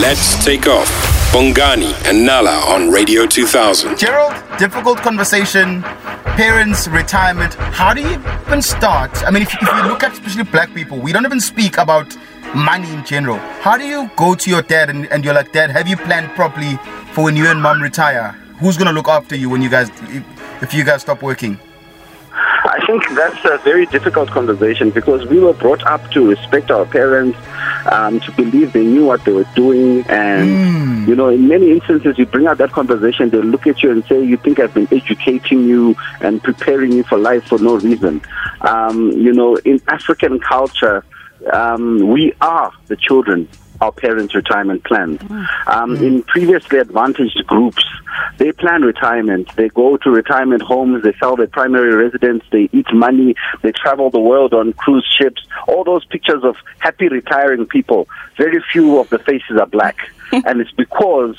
Let's take off. Bongani and Nala on Radio 2000. Gerald, difficult conversation. Parents, retirement. How do you even start? I mean, if, if you look at especially black people, we don't even speak about money in general. How do you go to your dad and, and you're like, Dad, have you planned properly for when you and mom retire? Who's gonna look after you when you guys, if, if you guys stop working? I think that's a very difficult conversation because we were brought up to respect our parents, um, to believe they knew what they were doing. And, you know, in many instances, you bring out that conversation, they'll look at you and say, You think I've been educating you and preparing you for life for no reason. Um, you know, in African culture, um, we are the children our parents' retirement plans. Um, in previously advantaged groups, they plan retirement. They go to retirement homes, they sell their primary residence, they eat money, they travel the world on cruise ships. All those pictures of happy retiring people, very few of the faces are black. and it's because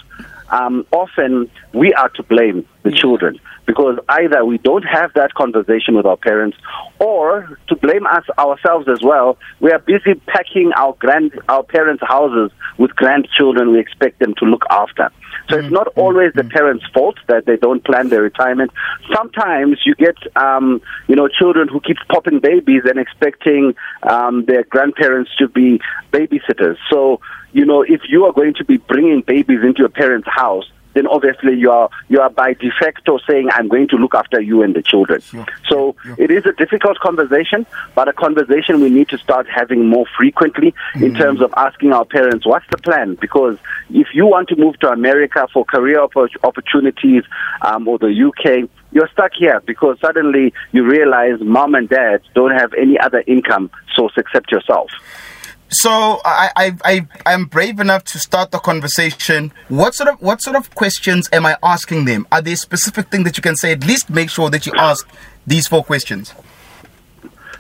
um, often we are to blame, the children, because either we don't have that conversation with our parents, or to blame us ourselves as well. We are busy packing our grand, our parents' houses with grandchildren we expect them to look after. So it's not always the parents' fault that they don't plan their retirement. Sometimes you get, um, you know, children who keep popping babies and expecting um, their grandparents to be babysitters. So, you know, if you are going to be bringing babies into your parents' house, then obviously you are you are by de facto saying I'm going to look after you and the children. So it is a difficult conversation, but a conversation we need to start having more frequently in terms of asking our parents what's the plan. Because if you want to move to America for career opportunities um, or the UK, you're stuck here because suddenly you realize mom and dad don't have any other income source except yourself. So I, I, I, I'm brave enough to start the conversation. What sort of what sort of questions am I asking them? Are there specific things that you can say? At least make sure that you ask these four questions.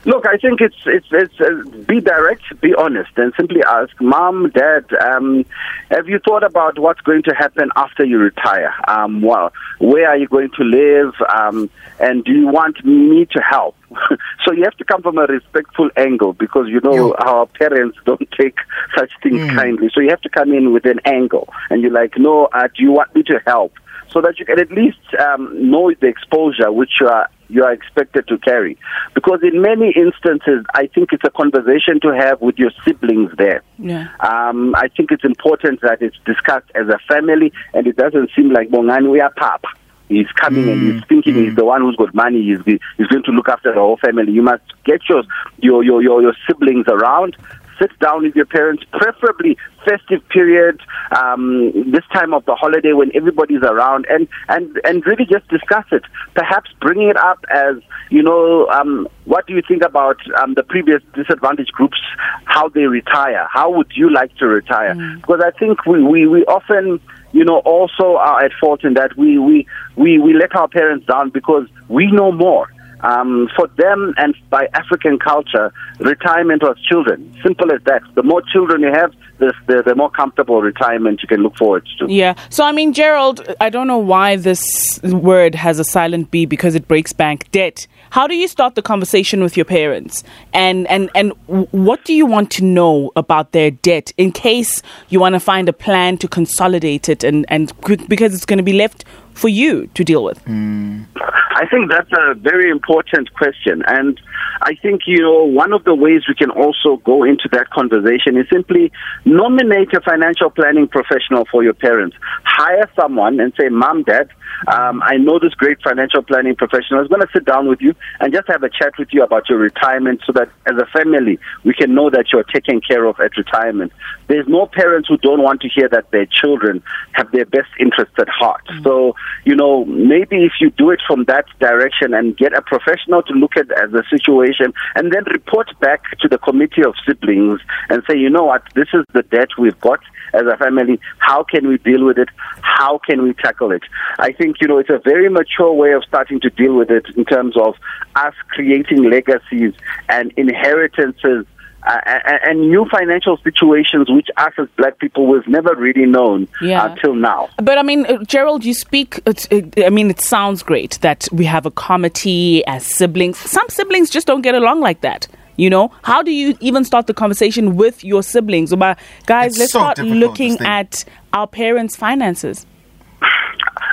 Look, I think it's it's it's uh, be direct, be honest, and simply ask, Mom, Dad, um, have you thought about what's going to happen after you retire? Um, well, where are you going to live? Um, and do you want me to help? so you have to come from a respectful angle because you know our parents don't take such things kindly. So you have to come in with an angle, and you're like, no, uh, do you want me to help? So that you can at least um, know the exposure which you are you are expected to carry. Because in many instances, I think it's a conversation to have with your siblings there. Yeah. Um, I think it's important that it's discussed as a family, and it doesn't seem like Bongani, we are papa. He's coming and he's thinking he's the one who's got money. He's, he's going to look after the whole family. You must get your your your your, your siblings around. Sit down with your parents, preferably festive period, um, this time of the holiday when everybody's around, and, and, and really just discuss it. Perhaps bringing it up as, you know, um, what do you think about um, the previous disadvantaged groups, how they retire? How would you like to retire? Because I think we, we, we often, you know, also are at fault in that we, we, we, we let our parents down because we know more. Um, for them and by African culture, retirement was children. Simple as that. The more children you have, the, the, the more comfortable retirement you can look forward to. Yeah. So, I mean, Gerald, I don't know why this word has a silent B because it breaks bank debt. How do you start the conversation with your parents? And, and, and what do you want to know about their debt in case you want to find a plan to consolidate it and, and because it's going to be left for you to deal with? Mm. I think that's a very important question. And I think, you know, one of the ways we can also go into that conversation is simply nominate a financial planning professional for your parents. Hire someone and say, Mom, Dad, um, I know this great financial planning professional is going to sit down with you and just have a chat with you about your retirement so that as a family, we can know that you're taken care of at retirement. There's no parents who don't want to hear that their children have their best interests at heart. So, you know, maybe if you do it from that direction and get a professional to look at a situation and then report back to the committee of siblings and say, you know what, this is the debt we've got as a family. How can we deal with it? How can we tackle it? I think, you know, it's a very mature way of starting to deal with it in terms of us creating legacies and inheritances uh, and, and new financial situations which us as black people we've never really known Yeah. until now. But I mean, uh, Gerald, you speak. It's, it, I mean, it sounds great that we have a committee as siblings. Some siblings just don't get along like that. You know, how do you even start the conversation with your siblings about guys? It's let's so start looking at our parents' finances.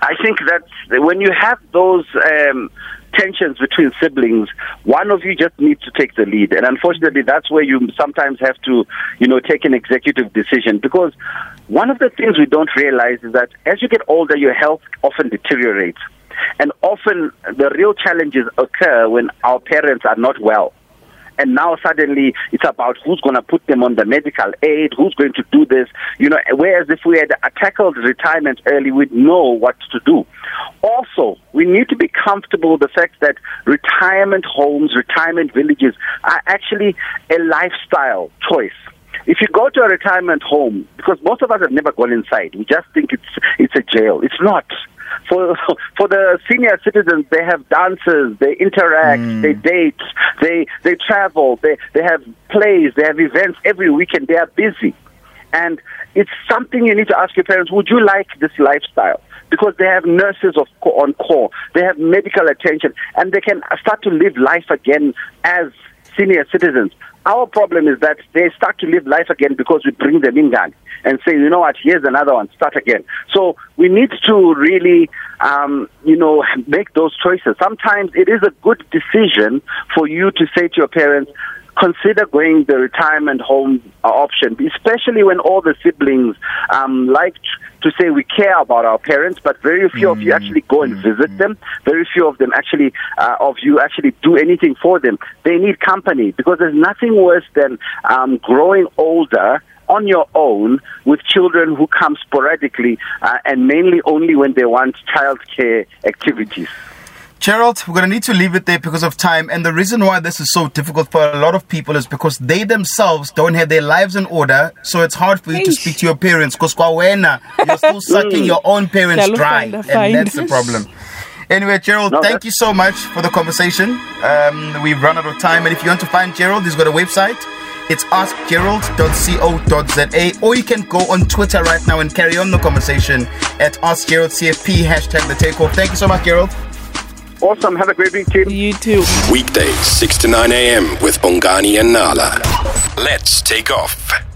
I think that when you have those um, tensions between siblings, one of you just needs to take the lead, and unfortunately, that's where you sometimes have to, you know, take an executive decision. Because one of the things we don't realize is that as you get older, your health often deteriorates, and often the real challenges occur when our parents are not well and now suddenly it's about who's going to put them on the medical aid, who's going to do this, you know. Whereas if we had tackled retirement early, we'd know what to do. Also, we need to be comfortable with the fact that retirement homes, retirement villages are actually a lifestyle choice. If you go to a retirement home, because most of us have never gone inside, we just think it's it's a jail. It's not for for the senior citizens they have dances they interact mm. they date they they travel they they have plays they have events every weekend they are busy. And it's something you need to ask your parents would you like this lifestyle? Because they have nurses of, on call they have medical attention and they can start to live life again as senior citizens our problem is that they start to live life again because we bring them in gang and say, you know what, here's another one, start again. So we need to really, um, you know, make those choices. Sometimes it is a good decision for you to say to your parents, consider going the retirement home uh, option, especially when all the siblings um, like to say we care about our parents, but very few of you actually go and visit them. Very few of them actually uh, of you actually do anything for them. They need company because there's nothing worse than um, growing older on your own with children who come sporadically uh, and mainly only when they want childcare activities. Gerald, we're going to need to leave it there because of time. And the reason why this is so difficult for a lot of people is because they themselves don't have their lives in order. So it's hard for you to speak to your parents because kwawena, you're still sucking your own parents dry. And that's the problem. Anyway, Gerald, No, thank you so much for the conversation. Um, we've run out of time. And if you want to find Gerald, he's got a website. It's askgerald.co.za or you can go on Twitter right now and carry on the conversation at askgeraldcfp, hashtag the takeoff. Thank you so much, Gerald. Awesome. Have a great week, team. You too. Weekdays, 6 to 9 a.m. with Bongani and Nala. Let's take off.